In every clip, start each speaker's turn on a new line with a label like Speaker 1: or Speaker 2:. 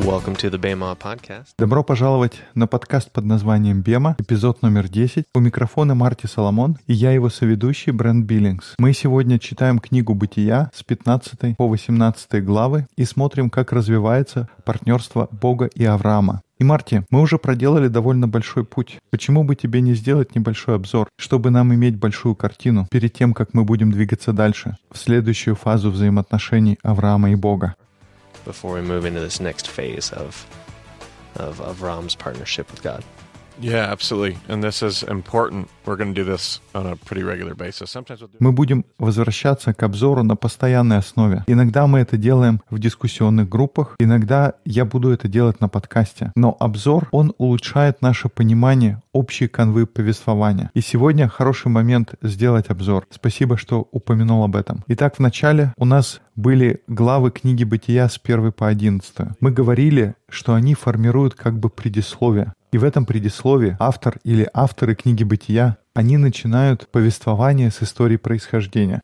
Speaker 1: Welcome to the Bema podcast.
Speaker 2: Добро пожаловать на подкаст под названием «Бема», эпизод номер 10. У микрофона Марти Соломон и я его соведущий Брент Биллингс. Мы сегодня читаем книгу «Бытия» с 15 по 18 главы и смотрим, как развивается партнерство Бога и Авраама. И, Марти, мы уже проделали довольно большой путь. Почему бы тебе не сделать небольшой обзор, чтобы нам иметь большую картину перед тем, как мы будем двигаться дальше, в следующую фазу взаимоотношений Авраама и Бога?
Speaker 1: Before we move into this next phase of of, of Ram's partnership with God.
Speaker 2: Мы будем возвращаться к обзору на постоянной основе. Иногда мы это делаем в дискуссионных группах, иногда я буду это делать на подкасте. Но обзор, он улучшает наше понимание общей канвы повествования. И сегодня хороший момент сделать обзор. Спасибо, что упомянул об этом. Итак, в начале у нас были главы книги Бытия с 1 по 11. Мы говорили, что они формируют как бы предисловие. И в этом предисловии автор или авторы книги Бытия, они начинают повествование с истории происхождения.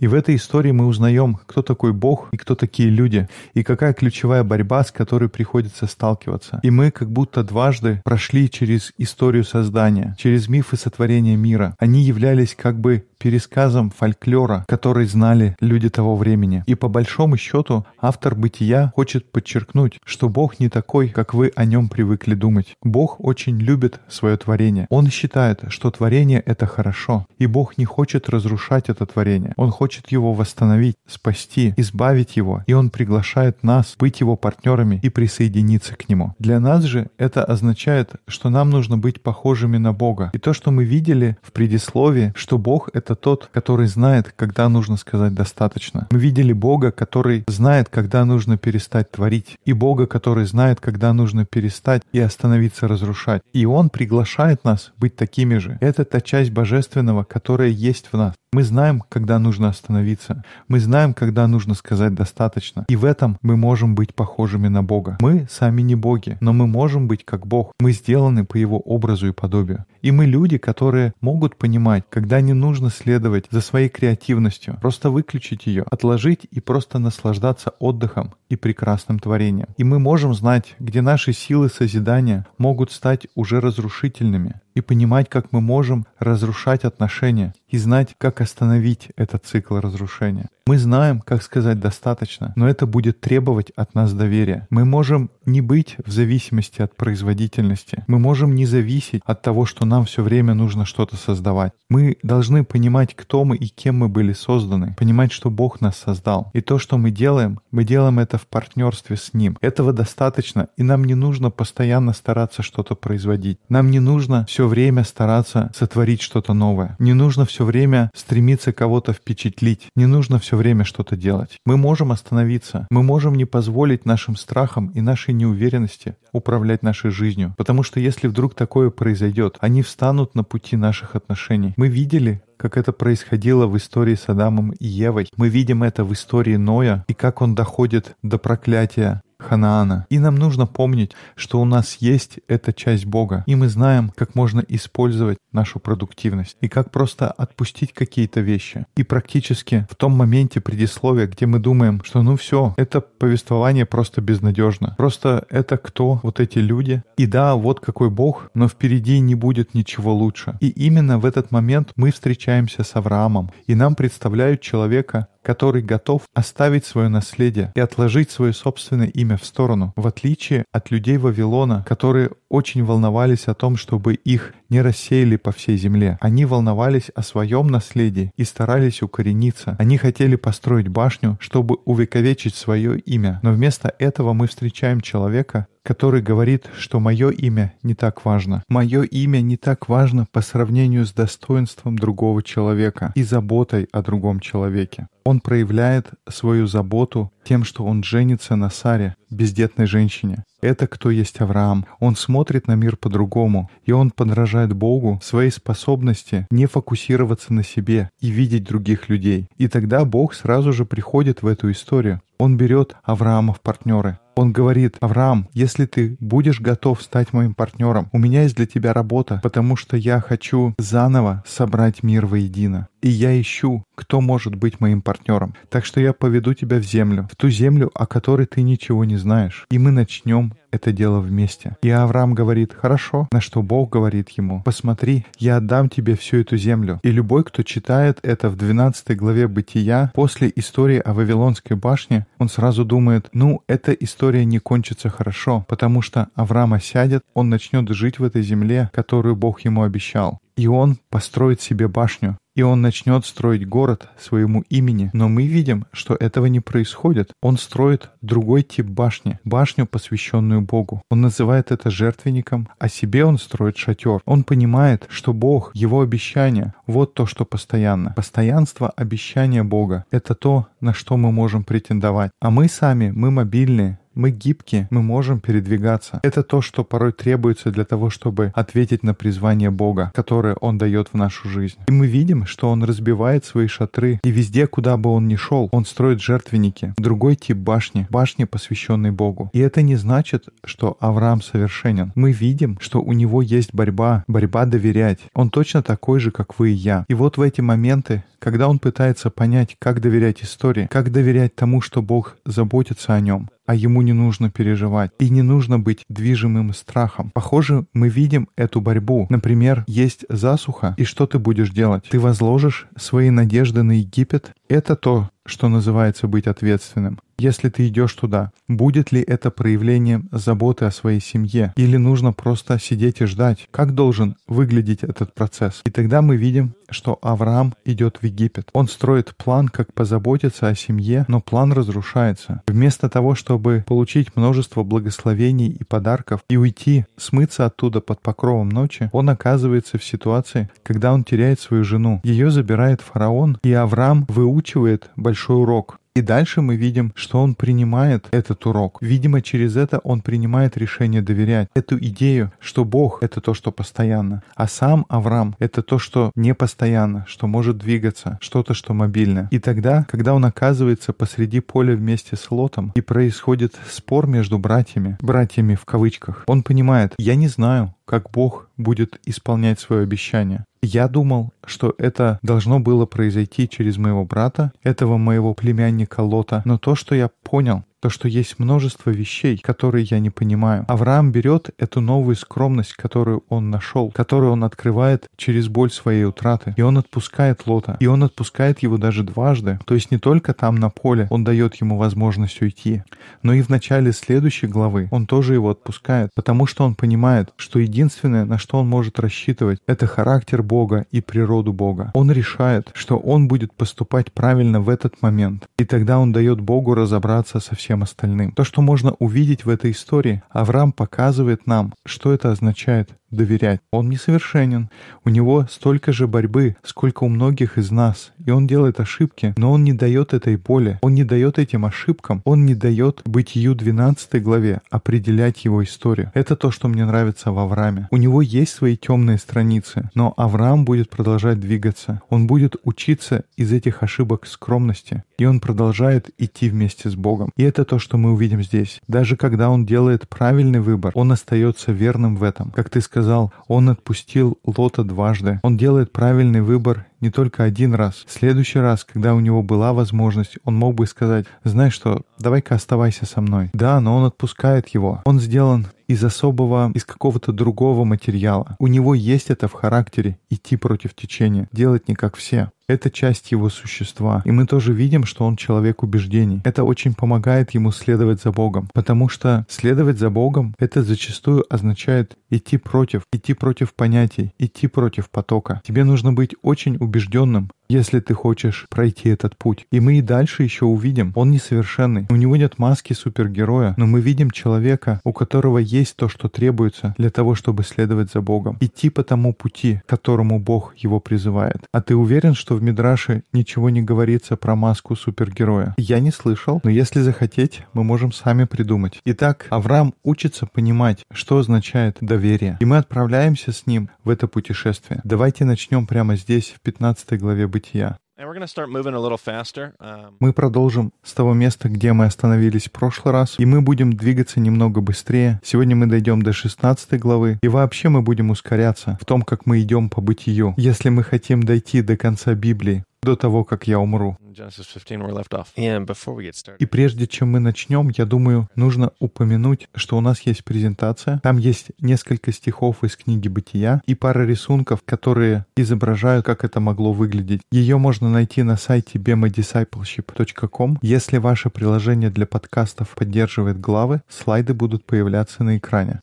Speaker 2: И в этой истории мы узнаем, кто такой Бог и кто такие люди, и какая ключевая борьба, с которой приходится сталкиваться. И мы как будто дважды прошли через историю создания, через мифы сотворения мира. Они являлись как бы пересказом фольклора, который знали люди того времени. И по большому счету автор «Бытия» хочет подчеркнуть, что Бог не такой, как вы о нем привыкли думать. Бог очень любит свое творение. Он считает, что творение — это хорошо. И Бог не хочет разрушать это творение. Он хочет его восстановить, спасти, избавить его. И Он приглашает нас быть его партнерами и присоединиться к нему. Для нас же это означает, что нам нужно быть похожими на Бога. И то, что мы видели в предисловии, что Бог — это тот, который знает, когда нужно сказать «достаточно». Мы видели Бога, который знает, когда нужно перестать творить, и Бога, который знает, когда нужно перестать и остановиться разрушать. И Он приглашает нас быть такими же. Это та часть божественного, которая есть в нас. Мы знаем, когда нужно остановиться. Мы знаем, когда нужно сказать «достаточно». И в этом мы можем быть похожими на Бога. Мы сами не боги, но мы можем быть как Бог. Мы сделаны по Его образу и подобию. И мы люди, которые могут понимать, когда не нужно следовать за своей креативностью, просто выключить ее, отложить и просто наслаждаться отдыхом и прекрасным творением. И мы можем знать, где наши силы созидания могут стать уже разрушительными, и понимать, как мы можем разрушать отношения, и знать, как остановить этот цикл разрушения. Мы знаем, как сказать достаточно, но это будет требовать от нас доверия. Мы можем не быть в зависимости от производительности. Мы можем не зависеть от того, что нам все время нужно что-то создавать. Мы должны понимать, кто мы и кем мы были созданы, понимать, что Бог нас создал. И то, что мы делаем, мы делаем это в партнерстве с Ним. Этого достаточно, и нам не нужно постоянно стараться что-то производить. Нам не нужно все время стараться сотворить что-то новое. Не нужно все время стремиться кого-то впечатлить. Не нужно все время что-то делать. Мы можем остановиться. Мы можем не позволить нашим страхам и нашей неуверенности управлять нашей жизнью. Потому что если вдруг такое произойдет, они встанут на пути наших отношений. Мы видели, как это происходило в истории с Адамом и Евой. Мы видим это в истории Ноя и как он доходит до проклятия Ханаана. И нам нужно помнить, что у нас есть эта часть Бога, и мы знаем, как можно использовать нашу продуктивность, и как просто отпустить какие-то вещи. И практически в том моменте предисловия, где мы думаем, что ну все, это повествование просто безнадежно. Просто это кто вот эти люди? И да, вот какой Бог, но впереди не будет ничего лучше. И именно в этот момент мы встречаемся с Авраамом, и нам представляют человека, который готов оставить свое наследие и отложить свое собственное имя в сторону, в отличие от людей Вавилона, которые очень волновались о том, чтобы их не рассеяли по всей земле. Они волновались о своем наследии и старались укорениться. Они хотели построить башню, чтобы увековечить свое имя. Но вместо этого мы встречаем человека, который говорит, что мое имя не так важно. Мое имя не так важно по сравнению с достоинством другого человека и заботой о другом человеке. Он проявляет свою заботу тем, что он женится на Саре, бездетной женщине. Это кто есть Авраам. Он смотрит на мир по-другому, и он подражает Богу своей способности не фокусироваться на себе и видеть других людей. И тогда Бог сразу же приходит в эту историю. Он берет Авраама в партнеры. Он говорит, Авраам, если ты будешь готов стать моим партнером, у меня есть для тебя работа, потому что я хочу заново собрать мир воедино. И я ищу, кто может быть моим партнером. Так что я поведу тебя в землю, в ту землю, о которой ты ничего не знаешь. И мы начнем это дело вместе. И Авраам говорит, хорошо, на что Бог говорит ему, посмотри, я отдам тебе всю эту землю. И любой, кто читает это в 12 главе Бытия, после истории о Вавилонской башне, он сразу думает, ну, эта история не кончится хорошо, потому что Авраам осядет, он начнет жить в этой земле, которую Бог ему обещал и он построит себе башню, и он начнет строить город своему имени. Но мы видим, что этого не происходит. Он строит другой тип башни, башню, посвященную Богу. Он называет это жертвенником, а себе он строит шатер. Он понимает, что Бог, его обещание, вот то, что постоянно. Постоянство обещания Бога — это то, на что мы можем претендовать. А мы сами, мы мобильные, мы гибкие, мы можем передвигаться. Это то, что порой требуется для того, чтобы ответить на призвание Бога, которое Он дает в нашу жизнь. И мы видим, что Он разбивает свои шатры, и везде, куда бы Он ни шел, Он строит жертвенники, другой тип башни, башни, посвященной Богу. И это не значит, что Авраам совершенен. Мы видим, что у него есть борьба, борьба доверять. Он точно такой же, как вы и я. И вот в эти моменты, когда он пытается понять, как доверять истории, как доверять тому, что Бог заботится о нем, а ему не нужно переживать. И не нужно быть движимым страхом. Похоже, мы видим эту борьбу. Например, есть засуха, и что ты будешь делать? Ты возложишь свои надежды на Египет? Это то, что называется быть ответственным если ты идешь туда? Будет ли это проявлением заботы о своей семье? Или нужно просто сидеть и ждать? Как должен выглядеть этот процесс? И тогда мы видим, что Авраам идет в Египет. Он строит план, как позаботиться о семье, но план разрушается. Вместо того, чтобы получить множество благословений и подарков и уйти, смыться оттуда под покровом ночи, он оказывается в ситуации, когда он теряет свою жену. Ее забирает фараон, и Авраам выучивает большой урок. И дальше мы видим, что он принимает этот урок. Видимо, через это он принимает решение доверять. Эту идею, что Бог — это то, что постоянно, а сам Авраам — это то, что не постоянно, что может двигаться, что-то, что мобильно. И тогда, когда он оказывается посреди поля вместе с Лотом, и происходит спор между братьями, братьями в кавычках, он понимает, я не знаю, как Бог будет исполнять свое обещание. Я думал, что это должно было произойти через моего брата, этого моего племянника Лота, но то, что я понял, то, что есть множество вещей, которые я не понимаю. Авраам берет эту новую скромность, которую он нашел, которую он открывает через боль своей утраты, и он отпускает Лота, и он отпускает его даже дважды. То есть не только там на поле он дает ему возможность уйти, но и в начале следующей главы он тоже его отпускает, потому что он понимает, что единственное, на что он может рассчитывать, это характер Бога и природу Бога. Он решает, что он будет поступать правильно в этот момент, и тогда он дает Богу разобраться со всем всем остальным. То, что можно увидеть в этой истории, Авраам показывает нам, что это означает доверять. Он несовершенен. У него столько же борьбы, сколько у многих из нас. И он делает ошибки, но он не дает этой боли. Он не дает этим ошибкам. Он не дает Бытию 12 главе определять его историю. Это то, что мне нравится в Аврааме. У него есть свои темные страницы, но Авраам будет продолжать двигаться. Он будет учиться из этих ошибок скромности. И он продолжает идти вместе с Богом. И это то, что мы увидим здесь. Даже когда он делает правильный выбор, он остается верным в этом. Как ты сказал, сказал, он отпустил Лота дважды. Он делает правильный выбор не только один раз. В следующий раз, когда у него была возможность, он мог бы сказать, знаешь что, давай-ка оставайся со мной. Да, но он отпускает его. Он сделан из особого, из какого-то другого материала. У него есть это в характере идти против течения, делать не как все. Это часть его существа. И мы тоже видим, что он человек убеждений. Это очень помогает ему следовать за Богом. Потому что следовать за Богом, это зачастую означает идти против, идти против понятий, идти против потока. Тебе нужно быть очень убежденным, если ты хочешь пройти этот путь. И мы и дальше еще увидим, он несовершенный. У него нет маски супергероя, но мы видим человека, у которого есть то, что требуется для того, чтобы следовать за Богом. Идти по тому пути, которому Бог его призывает. А ты уверен, что в Мидраше ничего не говорится про маску супергероя? Я не слышал, но если захотеть, мы можем сами придумать. Итак, Авраам учится понимать, что означает доверие. И мы отправляемся с ним в это путешествие. Давайте начнем прямо здесь, в 15 главе Бытия.
Speaker 3: Um,
Speaker 2: Мы продолжим с того места, где мы остановились в прошлый раз, и мы будем двигаться немного быстрее. Сегодня мы дойдем до 16 главы, и вообще мы будем ускоряться в том, как мы идем по бытию, если мы хотим дойти до конца Библии, до того, как я умру.
Speaker 3: Genesis 15, where we left off.
Speaker 1: Yeah, and before we get started,
Speaker 2: И прежде чем мы начнем, я думаю, нужно упомянуть, что у нас есть презентация. Там есть несколько стихов из книги «Бытия» и пара рисунков, которые изображают, как это могло выглядеть. Ее можно найти на сайте bemadiscipleship.com. Если ваше приложение для подкастов поддерживает главы, слайды будут появляться на экране.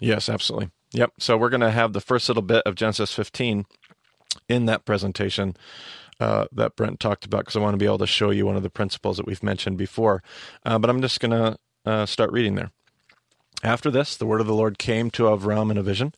Speaker 3: Yes, absolutely. Yep. So we're going to have the first little bit of Genesis 15 in that presentation uh, that Brent talked about because I want to be able to show you one of the principles that we've mentioned before. Uh, but I'm just going to uh, start reading there. After this, the word of the Lord came to Avram in a vision.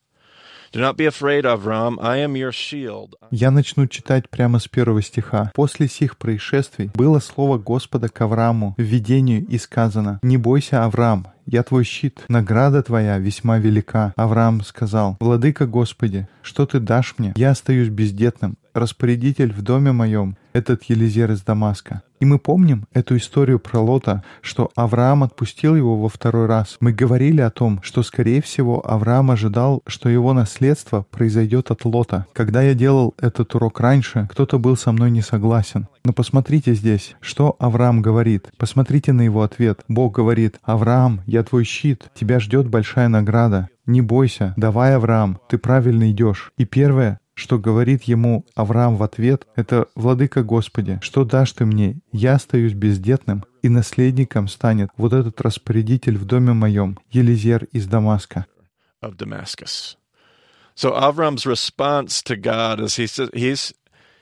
Speaker 2: Я начну читать прямо с первого стиха. «После сих происшествий было слово Господа к Аврааму в видению и сказано, «Не бойся, Авраам, я твой щит, награда твоя весьма велика». Авраам сказал, «Владыка Господи, что ты дашь мне? Я остаюсь бездетным, распорядитель в доме моем, этот Елизер из Дамаска». И мы помним эту историю про Лота, что Авраам отпустил его во второй раз. Мы говорили о том, что, скорее всего, Авраам ожидал, что его наследство произойдет от Лота. Когда я делал этот урок раньше, кто-то был со мной не согласен. Но посмотрите здесь, что Авраам говорит. Посмотрите на его ответ. Бог говорит, «Авраам, я твой щит, тебя ждет большая награда. Не бойся, давай, Авраам, ты правильно идешь». И первое, что говорит ему Авраам в ответ, это «Владыка Господи, что дашь ты мне? Я остаюсь бездетным, и наследником станет вот этот распорядитель в доме моем, Елизер из Дамаска».
Speaker 3: So Avram's response to God is he's he's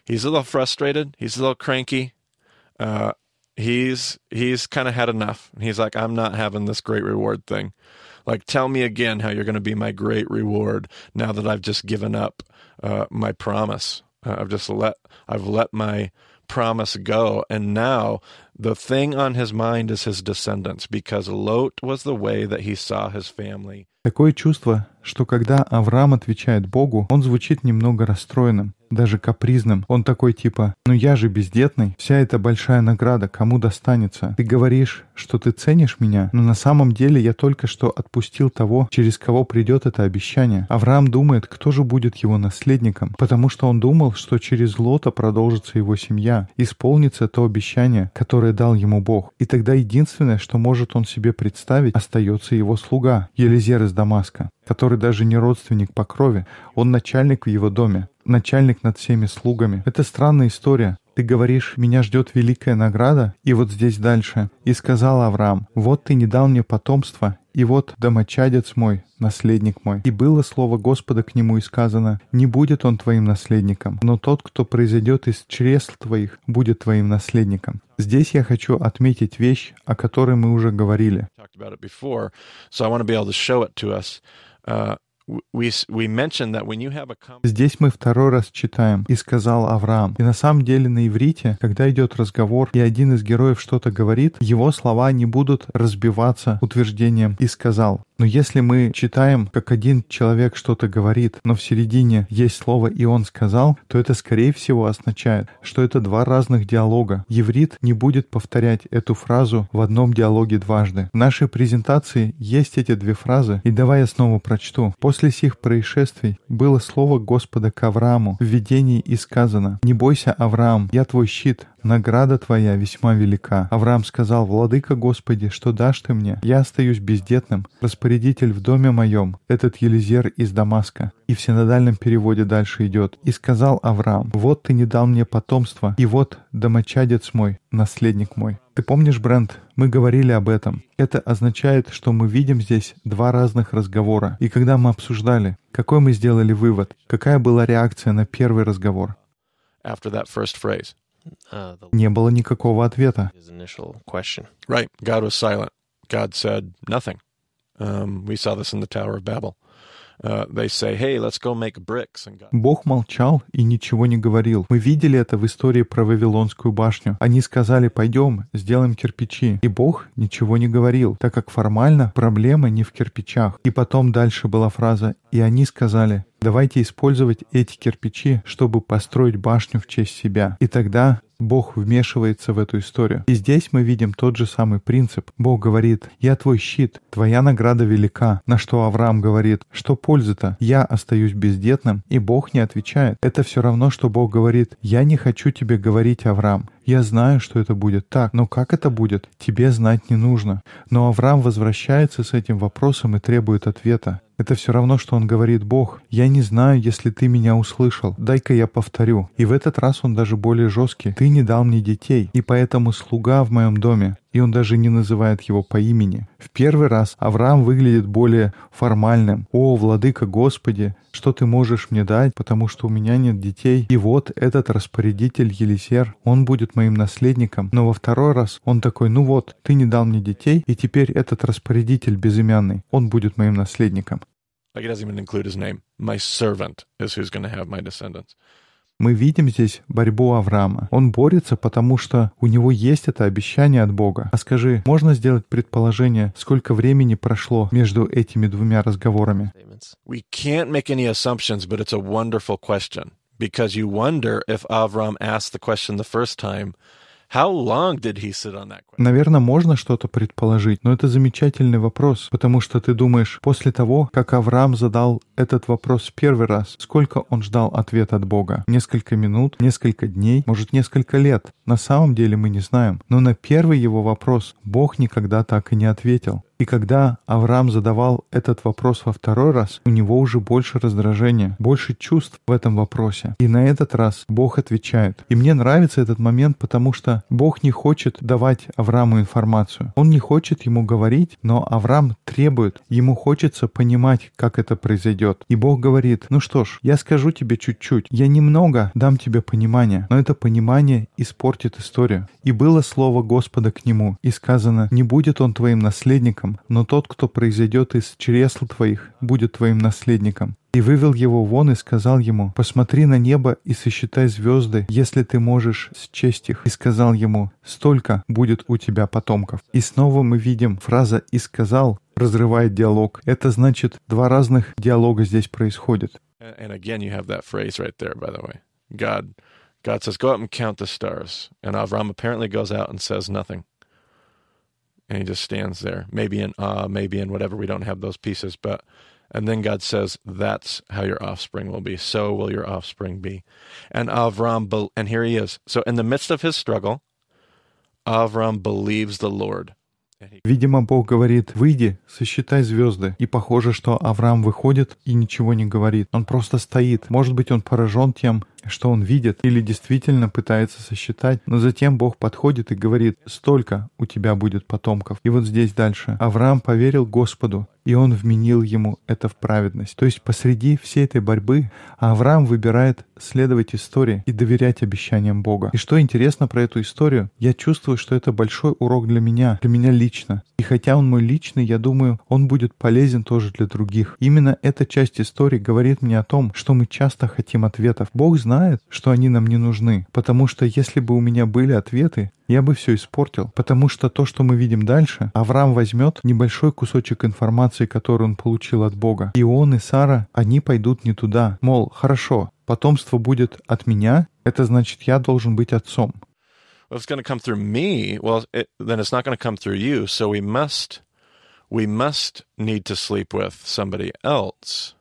Speaker 3: he's a little frustrated. He's a little cranky. Uh, he's he's kind of had enough. He's like, I'm not having this great reward thing. Like, tell me again how you're going to be my great reward now that I've just given up uh, my promise. Uh, I've just let I've let my promise go, and now the thing on his mind is his descendants, because Lot was the way that he saw his family.
Speaker 2: Такое чувство, что когда Авраам отвечает Богу, он звучит немного расстроенным, даже капризным. Он такой типа «Ну я же бездетный, вся эта большая награда кому достанется? Ты говоришь, что ты ценишь меня, но на самом деле я только что отпустил того, через кого придет это обещание». Авраам думает, кто же будет его наследником, потому что он думал, что через Лота продолжится его семья, исполнится то обещание, которое дал ему Бог. И тогда единственное, что может он себе представить, остается его слуга, Елизер из Дамаска, который даже не родственник по крови, он начальник в его доме, начальник над всеми слугами. Это странная история. Ты говоришь, меня ждет великая награда, и вот здесь дальше. И сказал Авраам, вот ты не дал мне потомства, и вот домочадец мой, наследник мой. И было слово Господа к нему и сказано, не будет он твоим наследником, но тот, кто произойдет из чресл твоих, будет твоим наследником. Здесь я хочу отметить вещь, о которой мы уже говорили.
Speaker 3: Uh,
Speaker 2: Здесь мы второй раз читаем «И сказал Авраам». И на самом деле на иврите, когда идет разговор, и один из героев что-то говорит, его слова не будут разбиваться утверждением «И сказал». Но если мы читаем, как один человек что-то говорит, но в середине есть слово «и он сказал», то это, скорее всего, означает, что это два разных диалога. Еврит не будет повторять эту фразу в одном диалоге дважды. В нашей презентации есть эти две фразы, и давай я снова прочту. «После сих происшествий было слово Господа к Аврааму в видении и сказано, «Не бойся, Авраам, я твой щит, награда твоя весьма велика». Авраам сказал, «Владыка Господи, что дашь ты мне? Я остаюсь бездетным, распорядитель в доме моем, этот Елизер из Дамаска». И в синодальном переводе дальше идет. «И сказал Авраам, вот ты не дал мне потомства, и вот домочадец мой, наследник мой». Ты помнишь, Брент, мы говорили об этом. Это означает, что мы видим здесь два разных разговора. И когда мы обсуждали, какой мы сделали вывод, какая была реакция на первый разговор,
Speaker 3: after that first phrase.
Speaker 1: Uh,
Speaker 2: не было никакого ответа.
Speaker 3: Right. God was silent. God said nothing. Um, we saw this in the Tower of Babel. Uh, they say, "Hey, let's go make bricks," and God.
Speaker 2: Бог молчал и ничего не говорил. Мы видели это в истории про Вавилонскую башню. Они сказали, пойдем, сделаем кирпичи. И Бог ничего не говорил, так как формально проблема не в кирпичах. И потом дальше была фраза, и они сказали, Давайте использовать эти кирпичи, чтобы построить башню в честь себя. И тогда Бог вмешивается в эту историю. И здесь мы видим тот же самый принцип. Бог говорит, «Я твой щит, твоя награда велика». На что Авраам говорит, «Что пользы-то? Я остаюсь бездетным». И Бог не отвечает. Это все равно, что Бог говорит, «Я не хочу тебе говорить, Авраам. Я знаю, что это будет так, но как это будет, тебе знать не нужно». Но Авраам возвращается с этим вопросом и требует ответа. Это все равно, что он говорит, Бог, я не знаю, если ты меня услышал. Дай-ка я повторю. И в этот раз он даже более жесткий. Ты не дал мне детей, и поэтому слуга в моем доме и он даже не называет его по имени. В первый раз Авраам выглядит более формальным. «О, владыка Господи, что ты можешь мне дать, потому что у меня нет детей?» И вот этот распорядитель Елисер, он будет моим наследником. Но во второй раз он такой, ну вот, ты не дал мне детей, и теперь этот распорядитель безымянный, он будет моим наследником.
Speaker 3: Like he doesn't even include his name. My servant is who's going to have my descendants.
Speaker 2: Мы видим здесь борьбу Авраама. Он борется, потому что у него есть это обещание от Бога. А скажи, можно сделать предположение, сколько времени прошло между этими двумя разговорами?
Speaker 3: Because you wonder if Avram asked the question the first time, How long did he sit on that?
Speaker 2: Наверное, можно что-то предположить, но это замечательный вопрос, потому что ты думаешь, после того, как Авраам задал этот вопрос первый раз, сколько он ждал ответ от Бога? Несколько минут, несколько дней, может, несколько лет? На самом деле мы не знаем. Но на первый его вопрос Бог никогда так и не ответил. И когда Авраам задавал этот вопрос во второй раз, у него уже больше раздражения, больше чувств в этом вопросе. И на этот раз Бог отвечает. И мне нравится этот момент, потому что Бог не хочет давать Аврааму информацию. Он не хочет ему говорить, но Авраам требует. Ему хочется понимать, как это произойдет. И Бог говорит, ну что ж, я скажу тебе чуть-чуть. Я немного дам тебе понимание, но это понимание испортит историю. И было слово Господа к нему, и сказано, не будет он твоим наследником, наследником, но тот, кто произойдет из чресл твоих, будет твоим наследником. И вывел его вон и сказал ему, «Посмотри на небо и сосчитай звезды, если ты можешь счесть их». И сказал ему, «Столько будет у тебя потомков». И снова мы видим фраза «и сказал» разрывает диалог. Это значит, два разных диалога здесь происходит.
Speaker 3: And again, you have that phrase right there, by the way. God, God says, "Go out and count the stars," and Avram apparently goes out and says nothing. and he just stands there, maybe in awe, maybe in whatever. We don't have those pieces, but and then God says, "That's how your offspring will be. So will your offspring be." And Avram, and here he is. So in the midst of his struggle, Avram believes the Lord.
Speaker 2: Видимо, Бог говорит, выйди, сосчитай звезды. И похоже, что Авраам выходит и ничего не говорит. Он просто стоит. Может быть, он поражен тем, что он видит или действительно пытается сосчитать, но затем Бог подходит и говорит, столько у тебя будет потомков. И вот здесь дальше. Авраам поверил Господу, и он вменил ему это в праведность. То есть посреди всей этой борьбы Авраам выбирает следовать истории и доверять обещаниям Бога. И что интересно про эту историю, я чувствую, что это большой урок для меня, для меня лично. И хотя он мой личный, я думаю, он будет полезен тоже для других. Именно эта часть истории говорит мне о том, что мы часто хотим ответов. Бог знает, знает, что они нам не нужны, потому что если бы у меня были ответы, я бы все испортил, потому что то, что мы видим дальше, Авраам возьмет небольшой кусочек информации, который он получил от Бога, и он и Сара, они пойдут не туда. Мол, хорошо, потомство будет от меня, это значит, я должен быть отцом.
Speaker 3: We must need to sleep with somebody else.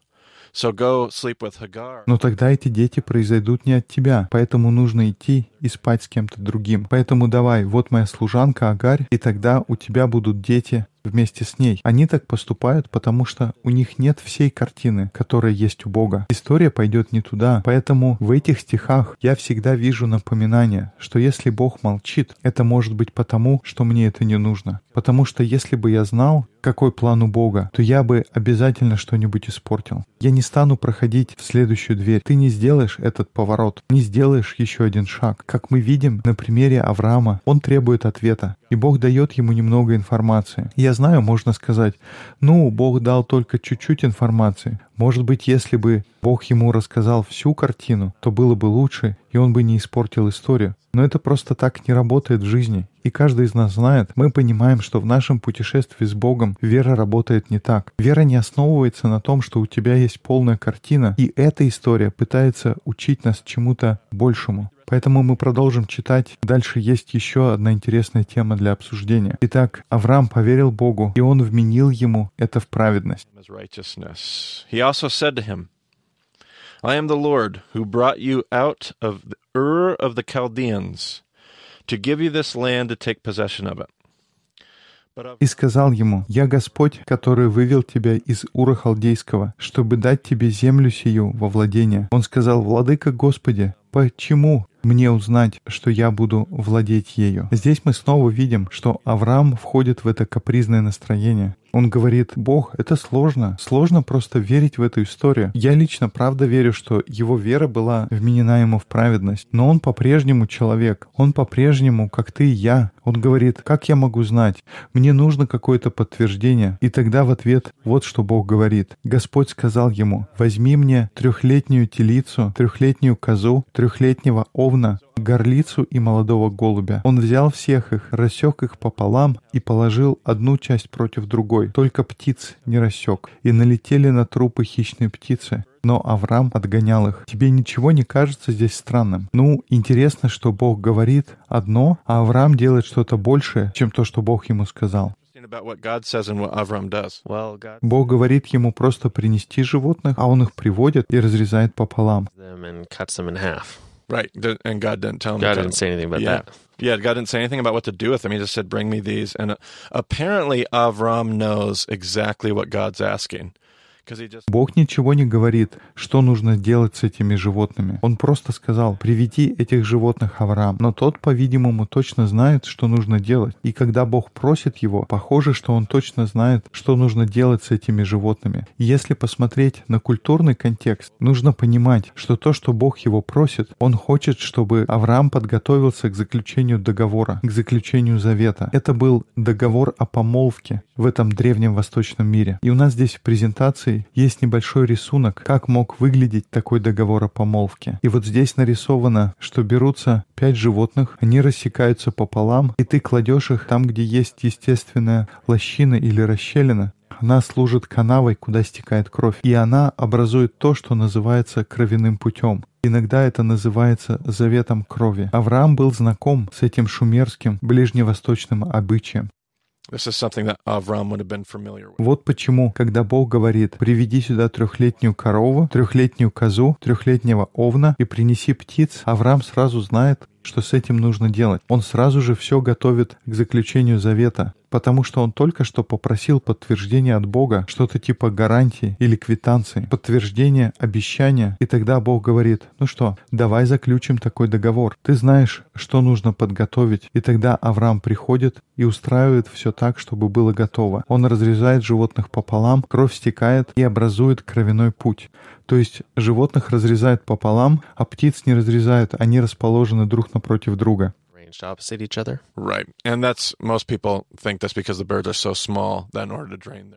Speaker 2: Но тогда эти дети произойдут не от тебя, поэтому нужно идти и спать с кем-то другим. Поэтому давай, вот моя служанка Агарь, и тогда у тебя будут дети вместе с ней. Они так поступают, потому что у них нет всей картины, которая есть у Бога. История пойдет не туда. Поэтому в этих стихах я всегда вижу напоминание, что если Бог молчит, это может быть потому, что мне это не нужно. Потому что если бы я знал, какой план у Бога, то я бы обязательно что-нибудь испортил. Я не стану проходить в следующую дверь. Ты не сделаешь этот поворот, не сделаешь еще один шаг. Как мы видим на примере Авраама, он требует ответа, и Бог дает ему немного информации. Я знаю, можно сказать, ну, Бог дал только чуть-чуть информации. Может быть, если бы Бог ему рассказал всю картину, то было бы лучше, и он бы не испортил историю. Но это просто так не работает в жизни. И каждый из нас знает, мы понимаем, что в нашем путешествии с Богом вера работает не так. Вера не основывается на том, что у тебя есть полная картина, и эта история пытается учить нас чему-то большему. Поэтому мы продолжим читать. Дальше есть еще одна интересная тема для обсуждения. Итак, Авраам поверил Богу, и он вменил ему это в праведность.
Speaker 3: his righteousness. He also said to him, I am the Lord who brought you out of the Ur of the Chaldeans to give you this land to take possession of it. But of
Speaker 2: И сказал ему, «Я Господь, который вывел тебя из Ура Халдейского, чтобы дать тебе землю сию во владение». Он сказал, «Владыка Господи, почему мне узнать, что я буду владеть ею?» Здесь мы снова видим, что Авраам входит в это капризное настроение. Он говорит, Бог, это сложно. Сложно просто верить в эту историю. Я лично правда верю, что его вера была вменена ему в праведность. Но он по-прежнему человек. Он по-прежнему, как ты и я. Он говорит, как я могу знать? Мне нужно какое-то подтверждение. И тогда в ответ вот что Бог говорит. Господь сказал ему, возьми мне трехлетнюю телицу, трехлетнюю козу, трехлетнего овна, горлицу и молодого голубя. Он взял всех их, рассек их пополам и положил одну часть против другой. Только птиц не рассек. И налетели на трупы хищные птицы. Но Авраам отгонял их. Тебе ничего не кажется здесь странным? Ну, интересно, что Бог говорит одно, а Авраам делает что-то большее, чем то, что Бог ему сказал.
Speaker 3: interesting about what God says and what Avram does.
Speaker 1: Well, God
Speaker 2: Бог говорит ему просто принести животных, а он их приводит и разрезает пополам.
Speaker 1: them and cuts them in half.
Speaker 3: Right. Th- And God didn't tell him.
Speaker 1: God
Speaker 3: to-
Speaker 1: didn't say anything about
Speaker 3: yeah.
Speaker 1: that.
Speaker 3: Yeah, God didn't say anything about what to do with them. He just said, "Bring me these." And uh, apparently, Avram knows exactly what God's asking because he just
Speaker 2: Бог ничего не говорит, что нужно делать с этими животными. Он просто сказал, приведи этих животных Авраам. Но тот, по-видимому, точно знает, что нужно делать. И когда Бог просит его, похоже, что он точно знает, что нужно делать с этими животными. Если посмотреть на культурный контекст, нужно понимать, что то, что Бог его просит, он хочет, чтобы Авраам подготовился к заключению договора, к заключению завета. Это был договор о помолвке в этом древнем восточном мире. И у нас здесь в презентации есть небольшой рисунок, как мог выглядеть такой договор о помолвке. И вот здесь нарисовано, что берутся пять животных, они рассекаются пополам, и ты кладешь их там, где есть естественная лощина или расщелина, она служит канавой, куда стекает кровь, и она образует то, что называется кровяным путем. Иногда это называется заветом крови. Авраам был знаком с этим шумерским ближневосточным обычаем. Вот почему, когда Бог говорит, приведи сюда трехлетнюю корову, трехлетнюю козу, трехлетнего овна и принеси птиц, Авраам сразу знает, что с этим нужно делать. Он сразу же все готовит к заключению завета, потому что он только что попросил подтверждение от Бога, что-то типа гарантии или квитанции, подтверждение, обещания, и тогда Бог говорит, ну что, давай заключим такой договор. Ты знаешь, что нужно подготовить, и тогда Авраам приходит и устраивает все так, чтобы было готово. Он разрезает животных пополам, кровь стекает и образует кровяной путь. То есть животных разрезают пополам, а птиц не разрезают, они расположены друг напротив друга.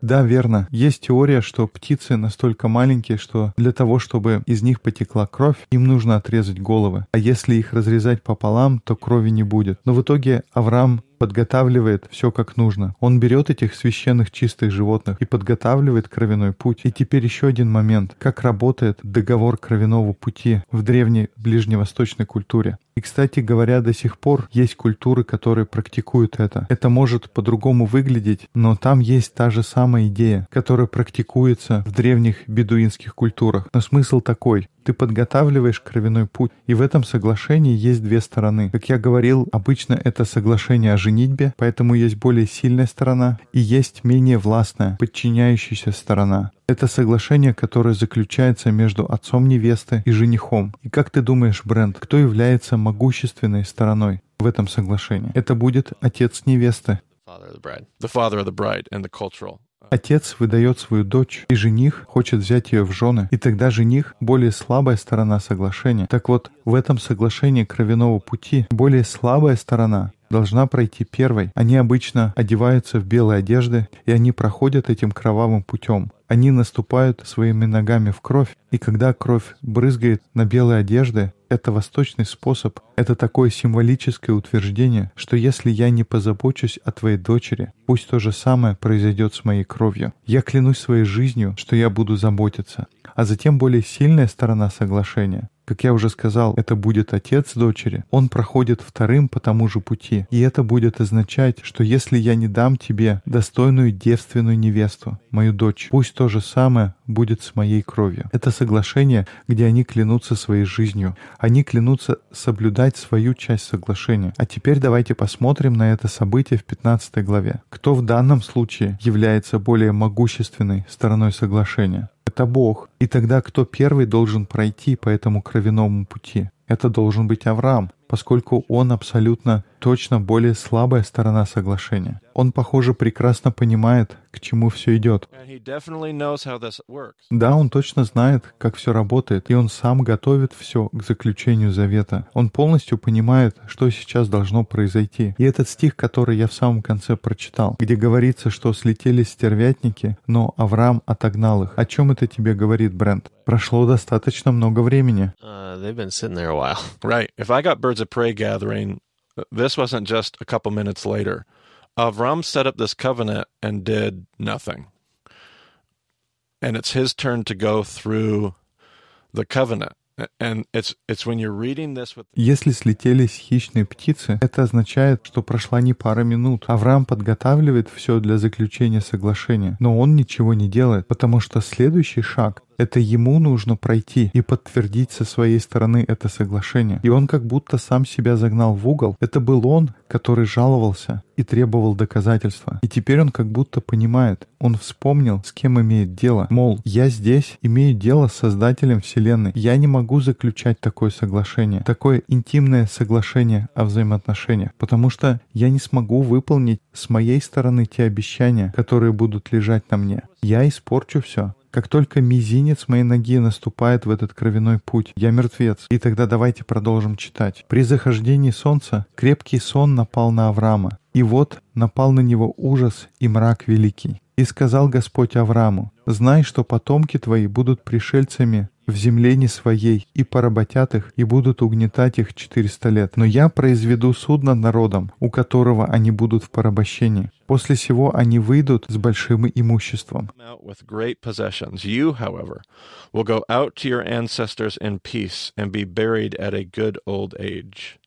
Speaker 2: Да, верно. Есть теория, что птицы настолько маленькие, что для того, чтобы из них потекла кровь, им нужно отрезать головы. А если их разрезать пополам, то крови не будет. Но в итоге Авраам подготавливает все как нужно. Он берет этих священных чистых животных и подготавливает кровяной путь. И теперь еще один момент. Как работает договор кровяного пути в древней ближневосточной культуре. И, кстати говоря, до сих пор есть культуры, которые практикуют это. Это может по-другому выглядеть, но там есть та же самая идея, которая практикуется в древних бедуинских культурах. Но смысл такой. Ты подготавливаешь кровяной путь, и в этом соглашении есть две стороны. Как я говорил, обычно это соглашение о женитьбе, поэтому есть более сильная сторона и есть менее властная, подчиняющаяся сторона. Это соглашение, которое заключается между отцом невесты и женихом. И как ты думаешь, Брент, кто является могущественной стороной в этом соглашении? Это будет отец невесты.
Speaker 3: Uh,
Speaker 2: Отец выдает свою дочь, и жених хочет взять ее в жены, и тогда жених — более слабая сторона соглашения. Так вот, в этом соглашении кровяного пути более слабая сторона должна пройти первой. Они обычно одеваются в белые одежды, и они проходят этим кровавым путем. Они наступают своими ногами в кровь, и когда кровь брызгает на белые одежды, это восточный способ, это такое символическое утверждение, что если я не позабочусь о твоей дочери, пусть то же самое произойдет с моей кровью. Я клянусь своей жизнью, что я буду заботиться. А затем более сильная сторона соглашения как я уже сказал, это будет отец дочери. Он проходит вторым по тому же пути. И это будет означать, что если я не дам тебе достойную девственную невесту, мою дочь, пусть то же самое будет с моей кровью. Это соглашение, где они клянутся своей жизнью. Они клянутся соблюдать свою часть соглашения. А теперь давайте посмотрим на это событие в 15 главе. Кто в данном случае является более могущественной стороной соглашения? это Бог. И тогда кто первый должен пройти по этому кровяному пути? Это должен быть Авраам, поскольку он абсолютно точно более слабая сторона соглашения. Он, похоже, прекрасно понимает, к чему все идет. Да, он точно знает, как все работает, и он сам готовит все к заключению завета. Он полностью понимает, что сейчас должно произойти. И этот стих, который я в самом конце прочитал, где говорится, что слетели стервятники, но Авраам отогнал их. О чем это тебе говорит, Брент? Прошло достаточно много времени.
Speaker 1: Uh,
Speaker 3: this wasn't just a couple minutes later. Avram set up this covenant and did nothing. And it's his turn to go through the covenant.
Speaker 2: Если слетелись хищные птицы, это означает, что прошла не пара минут. Авраам подготавливает все для заключения соглашения, но он ничего не делает, потому что следующий шаг это ему нужно пройти и подтвердить со своей стороны это соглашение. И он как будто сам себя загнал в угол. Это был он, который жаловался и требовал доказательства. И теперь он как будто понимает, он вспомнил, с кем имеет дело. Мол, я здесь имею дело с Создателем Вселенной. Я не могу заключать такое соглашение, такое интимное соглашение о взаимоотношениях, потому что я не смогу выполнить с моей стороны те обещания, которые будут лежать на мне. Я испорчу все. Как только мизинец моей ноги наступает в этот кровяной путь, я мертвец. И тогда давайте продолжим читать. При захождении солнца крепкий сон напал на Авраама. И вот напал на него ужас и мрак великий. И сказал Господь Аврааму, «Знай, что потомки твои будут пришельцами в земле не своей, и поработят их, и будут угнетать их четыреста лет. Но я произведу суд над народом, у которого они будут в порабощении. После всего они выйдут с большим имуществом.
Speaker 3: You, however, will go out to your ancestors in peace and be buried at a good old age.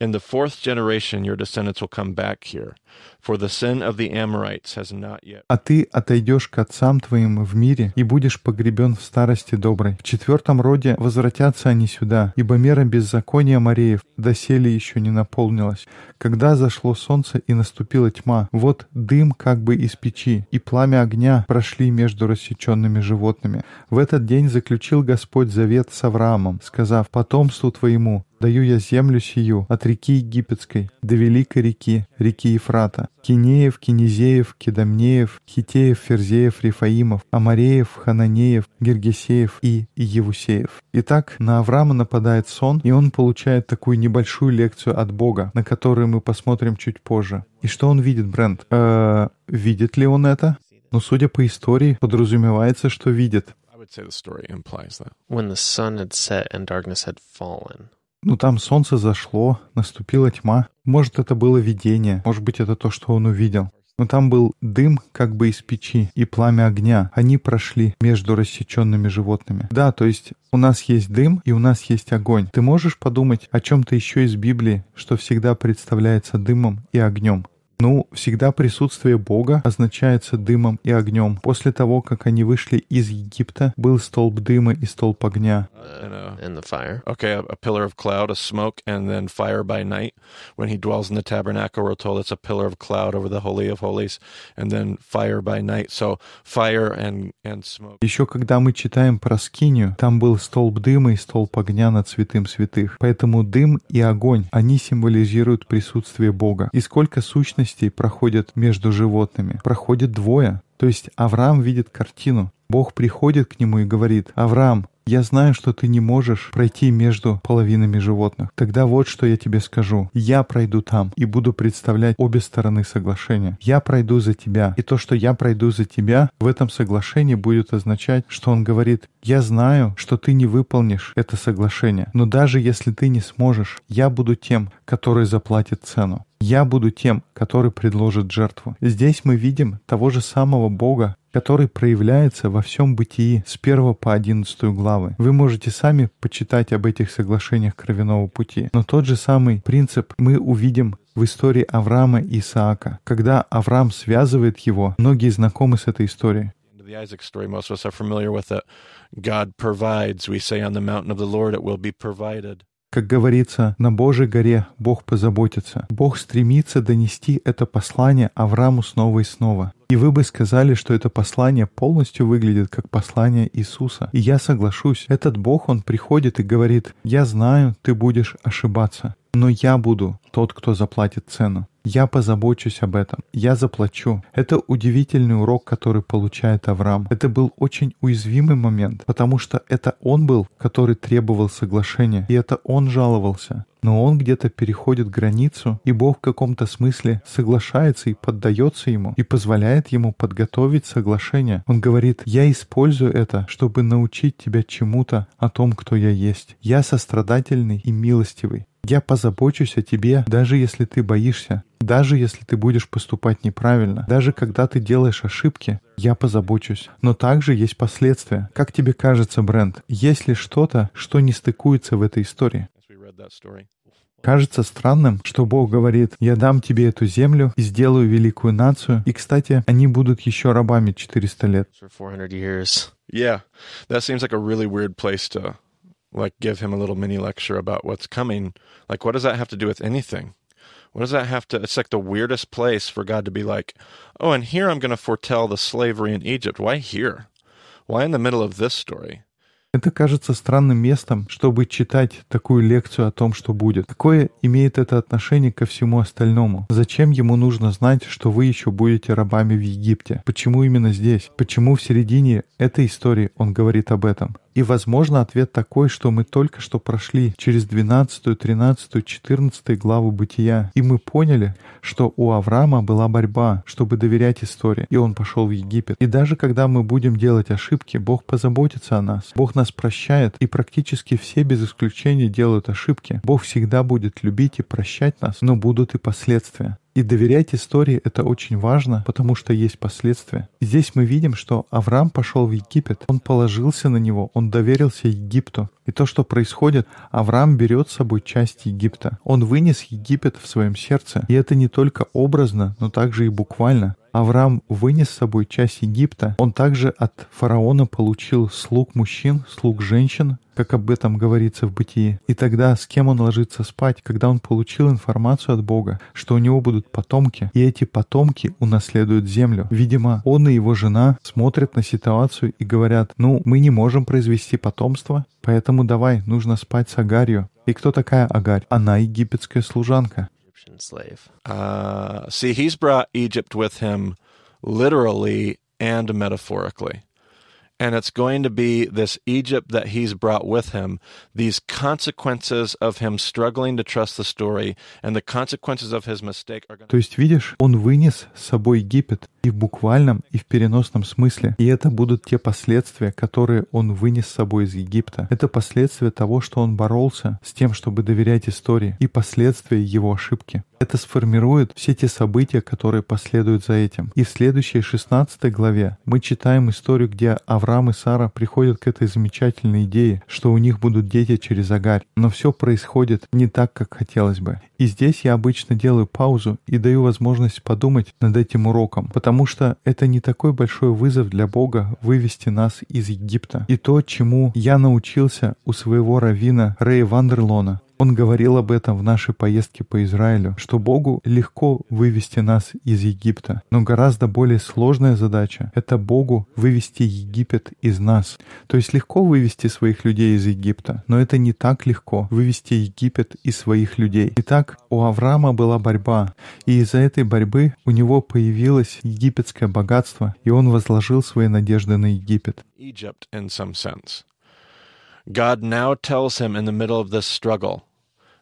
Speaker 3: In the fourth generation your descendants will come back here,
Speaker 2: А ты отойдешь к отцам твоим в мире и будешь погребен в старости доброй. В четвертом роде возвратятся они сюда, ибо мера беззакония Мареев доселе еще не наполнилась. Когда зашло солнце и наступила тьма, вот дым как бы из печи, и пламя огня прошли между рассеченными животными. В этот день заключил Господь завет с Авраамом, сказав, «Потомству твоему даю я землю сию от реки Египетской до великой реки, реки Ефрата, Кинеев, Кинезеев, Кедамнеев, Хитеев, Ферзеев, Рифаимов, Амареев, Хананеев, Гергесеев и Евусеев. Итак, на Авраама нападает сон, и он получает такую небольшую лекцию от Бога, на которую мы посмотрим чуть позже. И что он видит, Брент? Э, видит ли он это? Но судя по истории, подразумевается, что видит.
Speaker 1: When the sun had set and darkness had fallen.
Speaker 2: Ну там солнце зашло, наступила тьма. Может, это было видение, может быть, это то, что он увидел. Но там был дым как бы из печи и пламя огня. Они прошли между рассеченными животными. Да, то есть у нас есть дым и у нас есть огонь. Ты можешь подумать о чем-то еще из Библии, что всегда представляется дымом и огнем? Ну, всегда присутствие Бога означается дымом и огнем. После того, как они вышли из Египта, был столб дыма и столб огня.
Speaker 1: And the fire.
Speaker 3: Okay, a, a pillar of cloud, a smoke, and then fire by night. When he dwells in the tabernacle, we're told it's a pillar of cloud over the holy of holies, and then fire by night. So fire and and smoke.
Speaker 2: Еще когда мы читаем про скинию, там был столб дыма и столб огня над святым святых. Поэтому дым и огонь, они символизируют присутствие Бога. И сколько сущностей личностей проходят между животными. Проходит двое. То есть Авраам видит картину. Бог приходит к нему и говорит, «Авраам, Я знаю, что ты не можешь пройти между половинами животных. Тогда вот что я тебе скажу. Я пройду там и буду представлять обе стороны соглашения. Я пройду за тебя. И то, что я пройду за тебя, в этом соглашении будет означать, что он говорит, я знаю, что ты не выполнишь это соглашение. Но даже если ты не сможешь, я буду тем, который заплатит цену. Я буду тем, который предложит жертву. Здесь мы видим того же самого Бога, который проявляется во всем бытии с 1 по 11 главы. Вы можете сами почитать об этих соглашениях кровяного пути. Но тот же самый принцип мы увидим в истории Авраама и Исаака. Когда Авраам связывает его, многие знакомы с этой историей.
Speaker 3: The Isaac story, most of us are familiar with it. God provides. We say on the mountain of the.
Speaker 2: Как говорится, на Божьей горе Бог позаботится. Бог стремится донести это послание Аврааму снова и снова. И вы бы сказали, что это послание полностью выглядит как послание Иисуса. И я соглашусь, этот Бог, Он приходит и говорит, «Я знаю, ты будешь ошибаться, но я буду тот, кто заплатит цену. Я позабочусь об этом. Я заплачу. Это удивительный урок, который получает Авраам. Это был очень уязвимый момент, потому что это он был, который требовал соглашения, и это он жаловался. Но он где-то переходит границу, и Бог в каком-то смысле соглашается и поддается ему, и позволяет ему подготовить соглашение. Он говорит, я использую это, чтобы научить тебя чему-то о том, кто я есть. Я сострадательный и милостивый. Я позабочусь о тебе, даже если ты боишься, даже если ты будешь поступать неправильно, даже когда ты делаешь ошибки, я позабочусь. Но также есть последствия. Как тебе кажется, Брент, есть ли что-то, что не стыкуется в этой истории? Кажется странным, что Бог говорит, «Я дам тебе эту землю и сделаю великую нацию». И, кстати, они будут еще рабами 400 лет.
Speaker 3: Yeah, that seems like a really weird place to like give him a little mini lecture about what's coming. Like, what does that have to do with anything? What does that have to? It's like the weirdest place for God to be like, oh, and here I'm going to foretell the slavery in Egypt. Why here? Why in the middle of this story?
Speaker 2: Это кажется странным местом, чтобы читать такую лекцию о том, что будет. Какое имеет это отношение ко всему остальному? Зачем ему нужно знать, что вы еще будете рабами в Египте? Почему именно здесь? Почему в середине этой истории он говорит об этом? И, возможно, ответ такой, что мы только что прошли через 12, 13, 14 главу Бытия, и мы поняли, что у Авраама была борьба, чтобы доверять истории, и он пошел в Египет. И даже когда мы будем делать ошибки, Бог позаботится о нас. Бог нас прощает, и практически все без исключения делают ошибки. Бог всегда будет любить и прощать нас, но будут и последствия. И доверять истории — это очень важно, потому что есть последствия. Здесь мы видим, что Авраам пошел в Египет, он положился на него, он доверился Египту. И то, что происходит, Авраам берет с собой часть Египта. Он вынес Египет в своем сердце. И это не только образно, но также и буквально. Авраам вынес с собой часть Египта. Он также от фараона получил слуг мужчин, слуг женщин, как об этом говорится в бытии. И тогда с кем он ложится спать, когда он получил информацию от Бога, что у него будут потомки, и эти потомки унаследуют землю. Видимо, он и его жена смотрят на ситуацию и говорят, ну, мы не можем произвести потомство, поэтому давай, нужно спать с Агарью. И кто такая Агарь? Она египетская служанка.
Speaker 3: Uh, see, he's brought Egypt with him literally and metaphorically. And it's going to be this Egypt that he's brought with him, these consequences of him struggling to trust the story, and the consequences of his mistake are going
Speaker 2: То есть, видишь, он вынес с собой Египет и в буквальном, и в переносном смысле. И это будут те последствия, которые он вынес с собой из Египта. Это последствия того, что он боролся с тем, чтобы доверять истории, и последствия его ошибки. Это сформирует все те события, которые последуют за этим. И в следующей 16 главе мы читаем историю, где Авраам и Сара приходят к этой замечательной идее, что у них будут дети через Агарь. Но все происходит не так, как хотелось бы. И здесь я обычно делаю паузу и даю возможность подумать над этим уроком, потому что это не такой большой вызов для Бога вывести нас из Египта. И то, чему я научился у своего равина Рэя Вандерлона, он говорил об этом в нашей поездке по Израилю, что Богу легко вывести нас из Египта, но гораздо более сложная задача — это Богу вывести Египет из нас. То есть легко вывести своих людей из Египта, но это не так легко — вывести Египет из своих людей. Итак, у Авраама была борьба, и из-за этой борьбы у него появилось египетское богатство, и он возложил свои надежды на Египет.
Speaker 3: Egypt in some sense. God now tells him in the middle of this struggle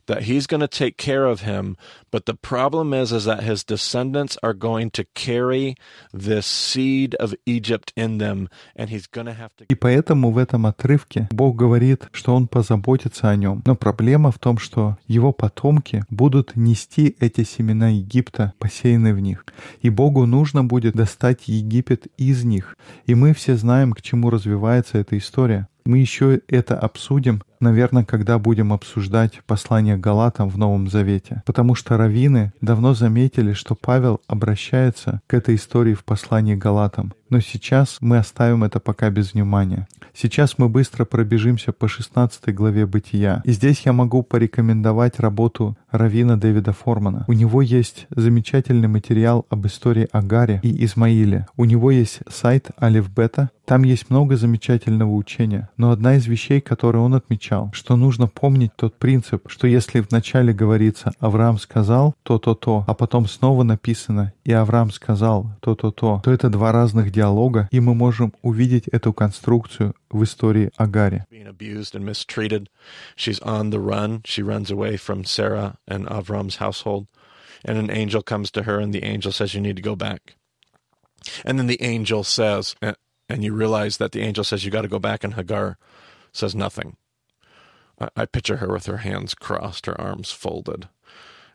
Speaker 3: that he's going to take care of him, but the problem is is that his descendants are going to carry this seed of Egypt in them and he's going to have to
Speaker 2: И поэтому в этом отрывке Бог говорит, что Он позаботится о нем. Но проблема в том, что его потомки будут нести эти семена Египта, посеянные в них. И Богу нужно будет достать Египет из них. И мы все знаем, к чему развивается эта история. Мы еще это обсудим, наверное, когда будем обсуждать послание Галатам в Новом Завете. Потому что раввины давно заметили, что Павел обращается к этой истории в послании Галатам. Но сейчас мы оставим это пока без внимания. Сейчас мы быстро пробежимся по 16 главе Бытия. И здесь я могу порекомендовать работу Равина Дэвида Формана. У него есть замечательный материал об истории Агаре и Измаиле. У него есть сайт Алиф Бета. Там есть много замечательного учения. Но одна из вещей, которые он отмечал, что нужно помнить тот принцип, что если вначале говорится «Авраам сказал то-то-то», а потом снова написано «И Авраам сказал то-то-то», то это два разных диалога, и мы можем увидеть эту конструкцию в истории Агаре.
Speaker 3: being abused and mistreated. She's on the run. She runs away from Sarah and Avram's household. And an angel comes to her, and the angel says, You need to go back. And then the angel says, and and you realize that the angel says, You got to go back, and Hagar says nothing. I, I picture her with her hands crossed, her arms folded.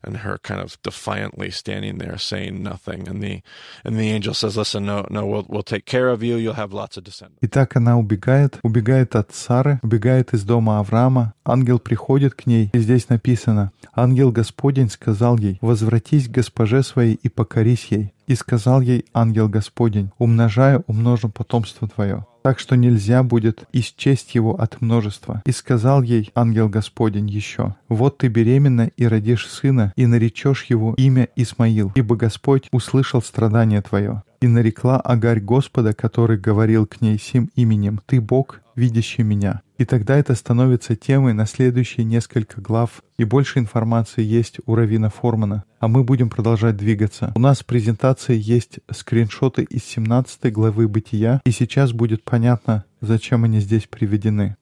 Speaker 3: And her kind of defiantly standing there saying nothing, and the and the angel says, "Listen, no, no, we'll we'll take care of you. You'll have lots of descendants."
Speaker 2: И так она убегает, убегает от Сары, убегает из дома Авраама. Ангел приходит к ней, и здесь написано, «Ангел Господень сказал ей, возвратись к госпоже своей и покорись ей». И сказал ей ангел Господень, «Умножаю, умножу потомство твое» так что нельзя будет исчесть его от множества. И сказал ей ангел Господень еще, «Вот ты беременна и родишь сына, и наречешь его имя Исмаил, ибо Господь услышал страдание твое». И нарекла Агарь Господа, который говорил к ней сим именем, «Ты Бог, видящий меня». И тогда это становится темой на следующие несколько глав, и больше информации есть у Равина Формана, а мы будем продолжать двигаться. У нас в презентации есть скриншоты из 17 главы Бытия, и сейчас будет понятно, зачем они здесь приведены.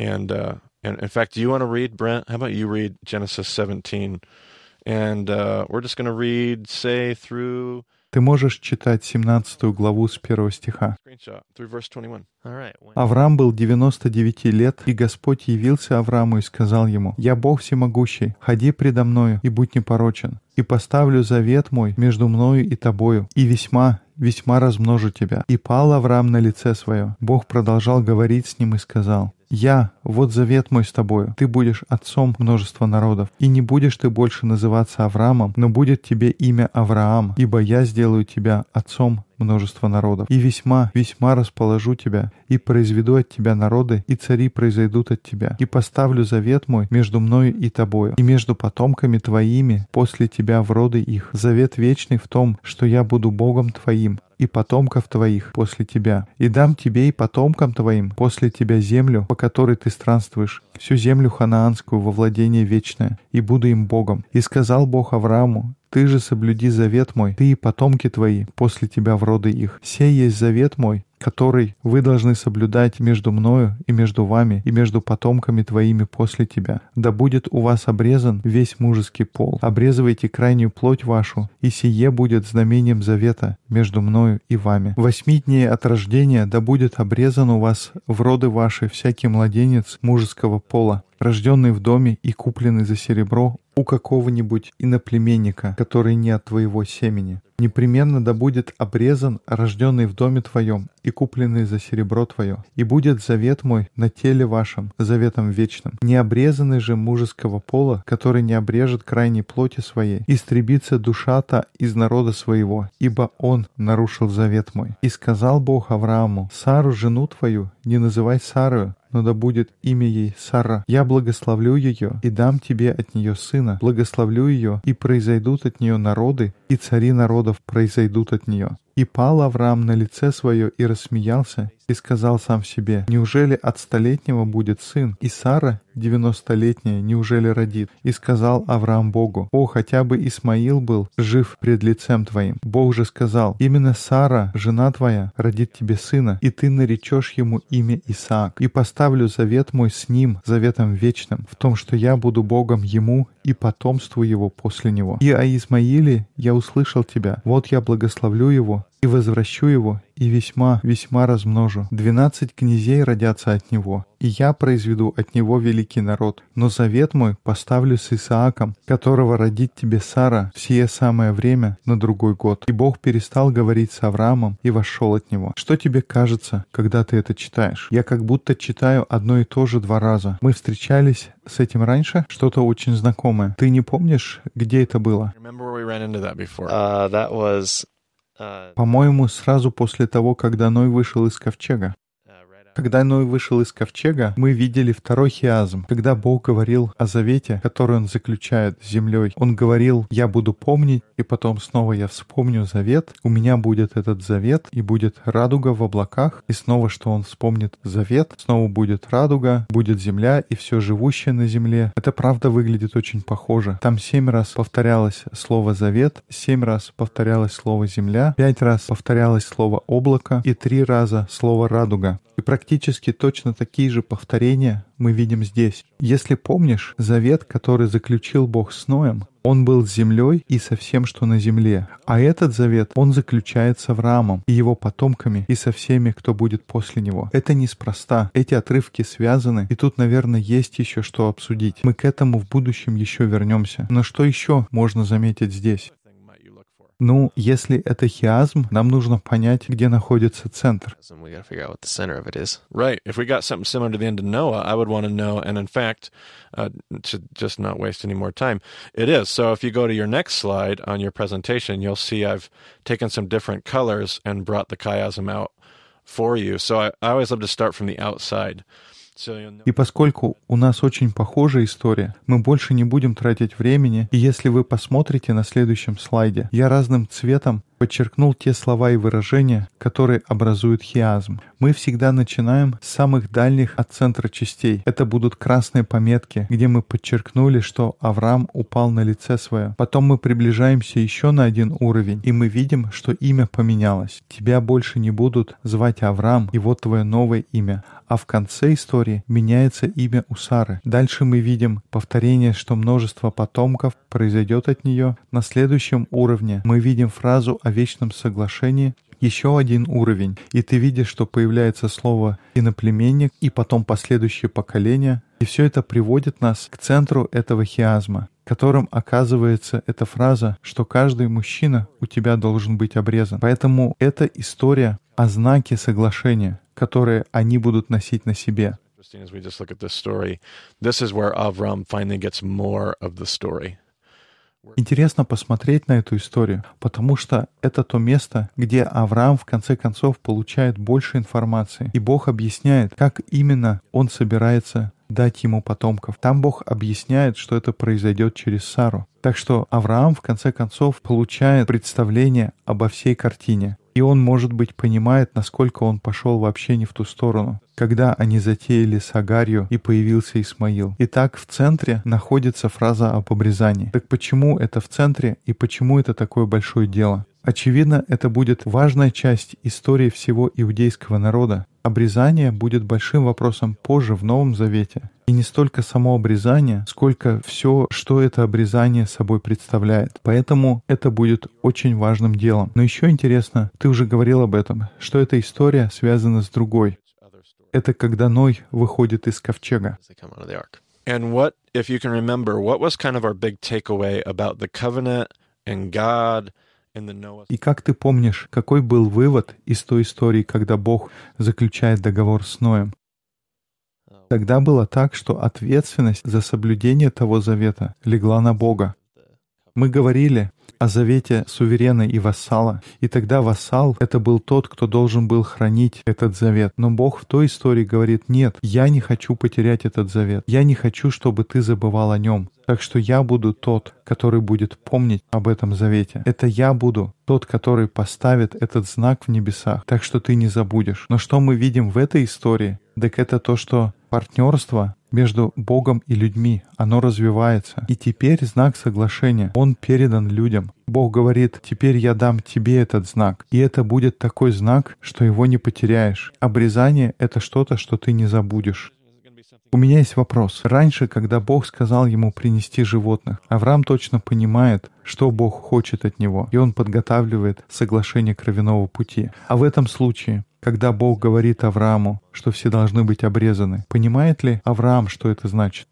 Speaker 3: And uh, and in fact, do you want to read Brent? How about you read Genesis 17, and uh, we're just going to read say through
Speaker 2: Ты можешь читать 17 главу с 1 стиха.
Speaker 3: screenshot through verse 21.
Speaker 2: Авраам был 99 лет, и Господь явился Аврааму и сказал ему, «Я Бог всемогущий, ходи предо мною и будь непорочен, и поставлю завет мой между мною и тобою, и весьма, весьма размножу тебя». И пал Авраам на лице свое. Бог продолжал говорить с ним и сказал, «Я, вот завет мой с тобою, ты будешь отцом множества народов, и не будешь ты больше называться Авраамом, но будет тебе имя Авраам, ибо я сделаю тебя отцом множества народов. И весьма, весьма расположу тебя, и произведу от тебя народы, и цари произойдут от тебя. И поставлю завет мой между мною и тобою, и между потомками твоими после тебя в роды их. Завет вечный в том, что я буду Богом твоим, и потомков твоих после тебя, и дам тебе и потомкам твоим после тебя землю, по которой ты странствуешь, всю землю ханаанскую во владение вечное, и буду им Богом. И сказал Бог Аврааму, ты же соблюди завет мой, ты и потомки твои после тебя в роды их. Сей есть завет мой, который вы должны соблюдать между мною и между вами и между потомками твоими после тебя. Да будет у вас обрезан весь мужеский пол. Обрезывайте крайнюю плоть вашу, и сие будет знамением завета между мною и вами. Восьми дней от рождения да будет обрезан у вас в роды ваши всякий младенец мужеского пола, рожденный в доме и купленный за серебро у какого-нибудь иноплеменника, который не от твоего семени. Непременно да будет обрезан, рожденный в доме твоем и купленный за серебро твое. И будет завет мой на теле вашем, заветом вечным. Не обрезанный же мужеского пола, который не обрежет крайней плоти своей, истребится душа-то из народа своего, ибо он нарушил завет мой. И сказал Бог Аврааму, Сару, жену твою, не называй Сарою, но да будет имя ей Сара. Я благословлю ее и дам тебе от нее сына. Благословлю ее, и произойдут от нее народы, и цари народов произойдут от нее. И пал Авраам на лице свое и рассмеялся, и сказал сам себе, «Неужели от столетнего будет сын, и Сара, девяностолетняя, неужели родит?» И сказал Авраам Богу, «О, хотя бы Исмаил был жив пред лицем твоим». Бог же сказал, «Именно Сара, жена твоя, родит тебе сына, и ты наречешь ему имя Исаак, и поставлю завет мой с ним, заветом вечным, в том, что я буду Богом ему и потомству его после него. И о Измаиле я услышал тебя, вот я благословлю его, и возвращу его, и весьма, весьма размножу. Двенадцать князей родятся от него, и я произведу от него великий народ. Но завет мой поставлю с Исааком, которого родит тебе Сара в сие самое время на другой год. И Бог перестал говорить с Авраамом и вошел от него. Что тебе кажется, когда ты это читаешь? Я как будто читаю одно и то же два раза. Мы встречались с этим раньше? Что-то очень знакомое. Ты не помнишь, где это было?
Speaker 1: Uh, that was
Speaker 2: по-моему, сразу после того, когда Ной вышел из ковчега. Когда Ной вышел из ковчега, мы видели второй хиазм, когда Бог говорил о завете, который Он заключает с землей. Он говорил, я буду помнить, и потом снова я вспомню завет, у меня будет этот завет, и будет радуга в облаках, и снова, что Он вспомнит завет, снова будет радуга, будет земля и все живущее на земле. Это правда выглядит очень похоже. Там семь раз повторялось слово завет, семь раз повторялось слово земля, пять раз повторялось слово облако и три раза слово радуга. И практически точно такие же повторения мы видим здесь. Если помнишь, завет, который заключил Бог с Ноем, он был с землей и со всем, что на земле. А этот завет, он заключается с Авраамом и его потомками и со всеми, кто будет после него. Это неспроста. Эти отрывки связаны, и тут, наверное, есть еще что обсудить. Мы к этому в будущем еще вернемся. Но что еще можно заметить здесь? Ну, если это хиазм, нам нужно понять, где находится центр.
Speaker 3: Right. If we got something similar to the end of Noah, I would want to know. And in fact, uh, to just not waste any more time, it is. So if you go to your next slide on your presentation, you'll see I've taken some different colors and brought the chiasm out for you. So I, I always love to start from the outside.
Speaker 2: И поскольку у нас очень похожая история, мы больше не будем тратить времени, и если вы посмотрите на следующем слайде, я разным цветом подчеркнул те слова и выражения, которые образуют хиазм. Мы всегда начинаем с самых дальних от центра частей. Это будут красные пометки, где мы подчеркнули, что Авраам упал на лице свое. Потом мы приближаемся еще на один уровень, и мы видим, что имя поменялось. Тебя больше не будут звать Авраам, и вот твое новое имя. А в конце истории меняется имя у Сары. Дальше мы видим повторение, что множество потомков произойдет от нее. На следующем уровне мы видим фразу о вечном соглашении, еще один уровень, и ты видишь, что появляется слово «иноплеменник» и потом последующие поколения, и все это приводит нас к центру этого хиазма, которым оказывается эта фраза, что каждый мужчина у тебя должен быть обрезан. Поэтому эта история о знаке соглашения, которые они будут носить на себе.
Speaker 3: As we just look at this story, this is where Avram finally gets more of the story.
Speaker 2: Интересно посмотреть на эту историю, потому что это то место, где Авраам в конце концов получает больше информации, и Бог объясняет, как именно он собирается дать ему потомков. Там Бог объясняет, что это произойдет через Сару. Так что Авраам в конце концов получает представление обо всей картине. И он, может быть, понимает, насколько он пошел вообще не в ту сторону, когда они затеяли с Агарью и появился Исмаил. Итак, в центре находится фраза об обрезании. Так почему это в центре и почему это такое большое дело? Очевидно, это будет важная часть истории всего иудейского народа. Обрезание будет большим вопросом позже в Новом Завете. И не столько само обрезание, сколько все, что это обрезание собой представляет. Поэтому это будет очень важным делом. Но еще интересно, ты уже говорил об этом, что эта история связана с другой. Это когда Ной выходит из ковчега.
Speaker 3: And what, if you can remember, what was kind of our big takeaway about the covenant and God
Speaker 2: и как ты помнишь, какой был вывод из той истории, когда Бог заключает договор с Ноем? Тогда было так, что ответственность за соблюдение того завета легла на Бога. Мы говорили о завете суверена и вассала, и тогда вассал — это был тот, кто должен был хранить этот завет. Но Бог в той истории говорит, нет, я не хочу потерять этот завет, я не хочу, чтобы ты забывал о нем. Так что я буду тот, который будет помнить об этом завете. Это я буду тот, который поставит этот знак в небесах. Так что ты не забудешь. Но что мы видим в этой истории? Так это то, что партнерство между Богом и людьми, оно развивается. И теперь знак соглашения, он передан людям. Бог говорит, теперь я дам тебе этот знак. И это будет такой знак, что его не потеряешь. Обрезание — это что-то, что ты не забудешь. У меня есть вопрос. Раньше, когда Бог сказал ему принести животных, Авраам точно понимает, что Бог хочет от него, и он подготавливает соглашение кровяного пути. А в этом случае, когда Бог говорит Аврааму, что все должны быть обрезаны, понимает ли Авраам, что это значит?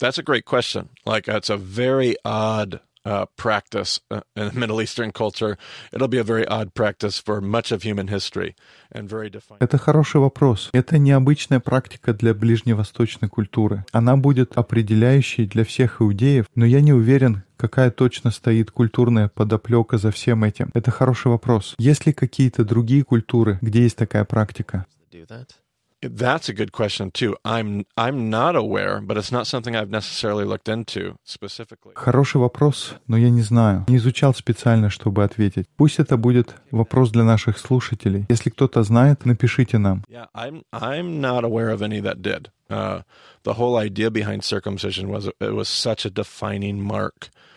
Speaker 3: That's a great question. Like, it's a very odd uh, practice uh, in Middle Eastern culture. It'll be a very odd practice for much of human history and very defined.
Speaker 2: Это хороший вопрос. Это необычная практика для ближневосточной культуры. Она будет определяющей для всех иудеев, но я не уверен, какая точно стоит культурная подоплека за всем этим. Это хороший вопрос. Есть ли какие-то другие культуры, где есть такая практика?
Speaker 3: That's a good question too. I'm I'm not aware, but it's not something I've necessarily looked into specifically.
Speaker 2: Хороший вопрос, но я не знаю. Не изучал специально, чтобы ответить. Пусть это будет вопрос для наших слушателей. Если кто-то знает, напишите нам.
Speaker 3: Yeah, I'm I'm not aware of any that did. Uh, the whole idea behind circumcision was it was such a defining mark uh,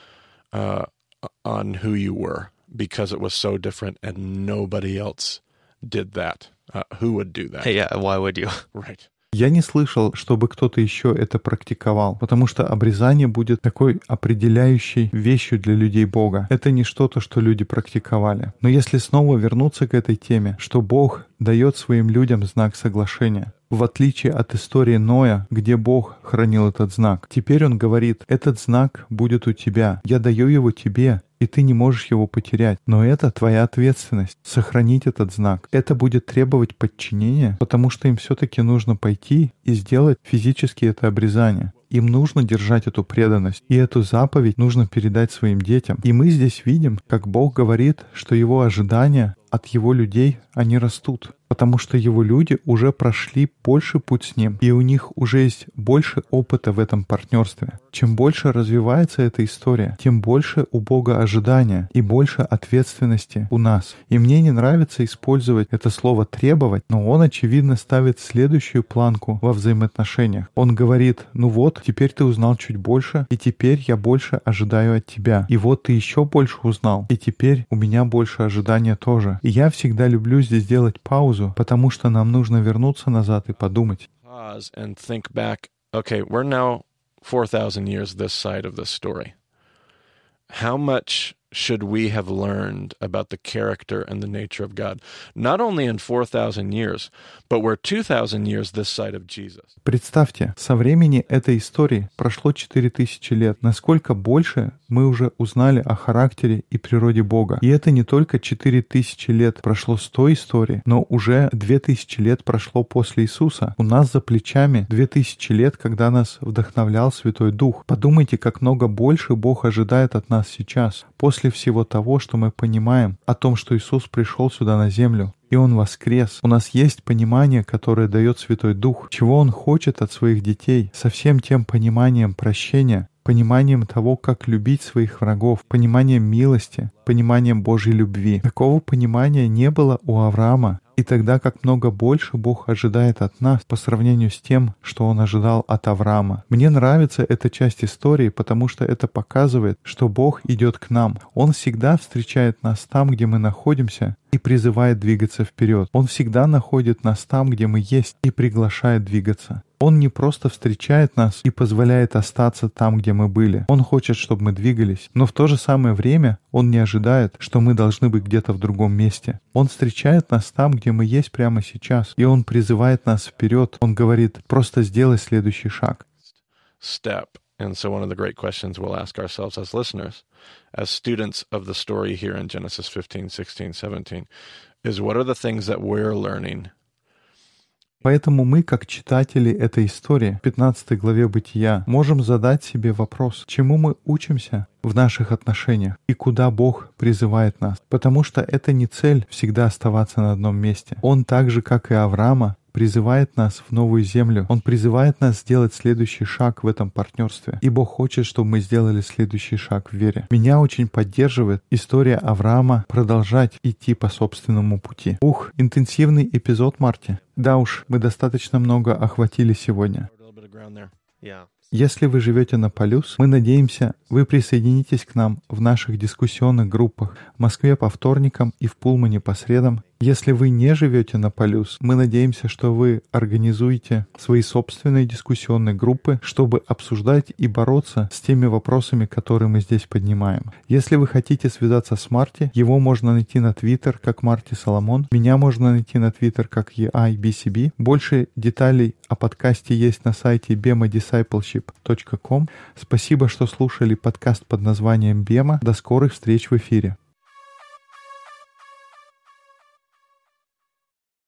Speaker 3: on who you were because it was so different and nobody else did that. Uh, who would do that?
Speaker 1: Yeah, why would you?
Speaker 3: Right.
Speaker 2: Я не слышал, чтобы кто-то еще это практиковал, потому что обрезание будет такой определяющей вещью для людей Бога. Это не что-то, что люди практиковали. Но если снова вернуться к этой теме, что Бог дает своим людям знак соглашения, в отличие от истории Ноя, где Бог хранил этот знак. Теперь он говорит, этот знак будет у тебя, я даю его тебе, и ты не можешь его потерять. Но это твоя ответственность — сохранить этот знак. Это будет требовать подчинения, потому что им все-таки нужно пойти и сделать физически это обрезание. Им нужно держать эту преданность, и эту заповедь нужно передать своим детям. И мы здесь видим, как Бог говорит, что его ожидания от его людей, они растут потому что его люди уже прошли больше путь с ним, и у них уже есть больше опыта в этом партнерстве. Чем больше развивается эта история, тем больше у Бога ожидания и больше ответственности у нас. И мне не нравится использовать это слово «требовать», но он, очевидно, ставит следующую планку во взаимоотношениях. Он говорит, ну вот, теперь ты узнал чуть больше, и теперь я больше ожидаю от тебя. И вот ты еще больше узнал, и теперь у меня больше ожидания тоже. Я всегда люблю здесь делать паузу, потому что нам нужно вернуться назад и подумать.
Speaker 3: Okay, we're now 4,000 years this side of the story. How much should we have learned about the character and the nature of God, not only in 4,000 years, but we're 2,000 years this side of Jesus.
Speaker 2: Представьте, со времени этой истории прошло 4000 лет. Насколько больше мы уже узнали о характере и природе Бога. И это не только 4000 лет прошло с той истории, но уже 2000 лет прошло после Иисуса. У нас за плечами 2000 лет, когда нас вдохновлял Святой Дух. Подумайте, как много больше Бог ожидает от нас сейчас, после всего того, что мы понимаем о том, что Иисус пришел сюда на землю, и Он воскрес. У нас есть понимание, которое дает Святой Дух, чего Он хочет от своих детей, со всем тем пониманием прощения, пониманием того, как любить своих врагов, пониманием милости, пониманием Божьей любви. Такого понимания не было у Авраама, и тогда как много больше Бог ожидает от нас по сравнению с тем, что Он ожидал от Авраама. Мне нравится эта часть истории, потому что это показывает, что Бог идет к нам. Он всегда встречает нас там, где мы находимся, и призывает двигаться вперед. Он всегда находит нас там, где мы есть, и приглашает двигаться. Он не просто встречает нас и позволяет остаться там, где мы были. Он хочет, чтобы мы двигались. Но в то же самое время Он не ожидает, что мы должны быть где-то в другом месте. Он встречает нас там, где мы есть прямо сейчас. И Он призывает нас вперед. Он говорит, просто сделай следующий шаг.
Speaker 3: Step. And so, one of the great questions we'll ask ourselves as listeners, as students of the story here in Genesis 15, 16, 17, is what are the things that we're learning
Speaker 2: Поэтому мы, как читатели этой истории, в 15 главе Бытия, можем задать себе вопрос, чему мы учимся в наших отношениях и куда Бог призывает нас. Потому что это не цель всегда оставаться на одном месте. Он так же, как и Авраама, призывает нас в новую землю. Он призывает нас сделать следующий шаг в этом партнерстве. И Бог хочет, чтобы мы сделали следующий шаг в вере. Меня очень поддерживает история Авраама продолжать идти по собственному пути. Ух, интенсивный эпизод, Марти. Да уж, мы достаточно много охватили сегодня. Если вы живете на Полюс, мы надеемся, вы присоединитесь к нам в наших дискуссионных группах в Москве по вторникам и в Пулмане по средам. Если вы не живете на Полюс, мы надеемся, что вы организуете свои собственные дискуссионные группы, чтобы обсуждать и бороться с теми вопросами, которые мы здесь поднимаем. Если вы хотите связаться с Марти, его можно найти на Твиттер как Марти Соломон, меня можно найти на Твиттер как EIBCB. Больше деталей о подкасте есть на сайте bemadiscipleship.com. Спасибо, что слушали подкаст под названием «Бема». До скорых встреч в эфире.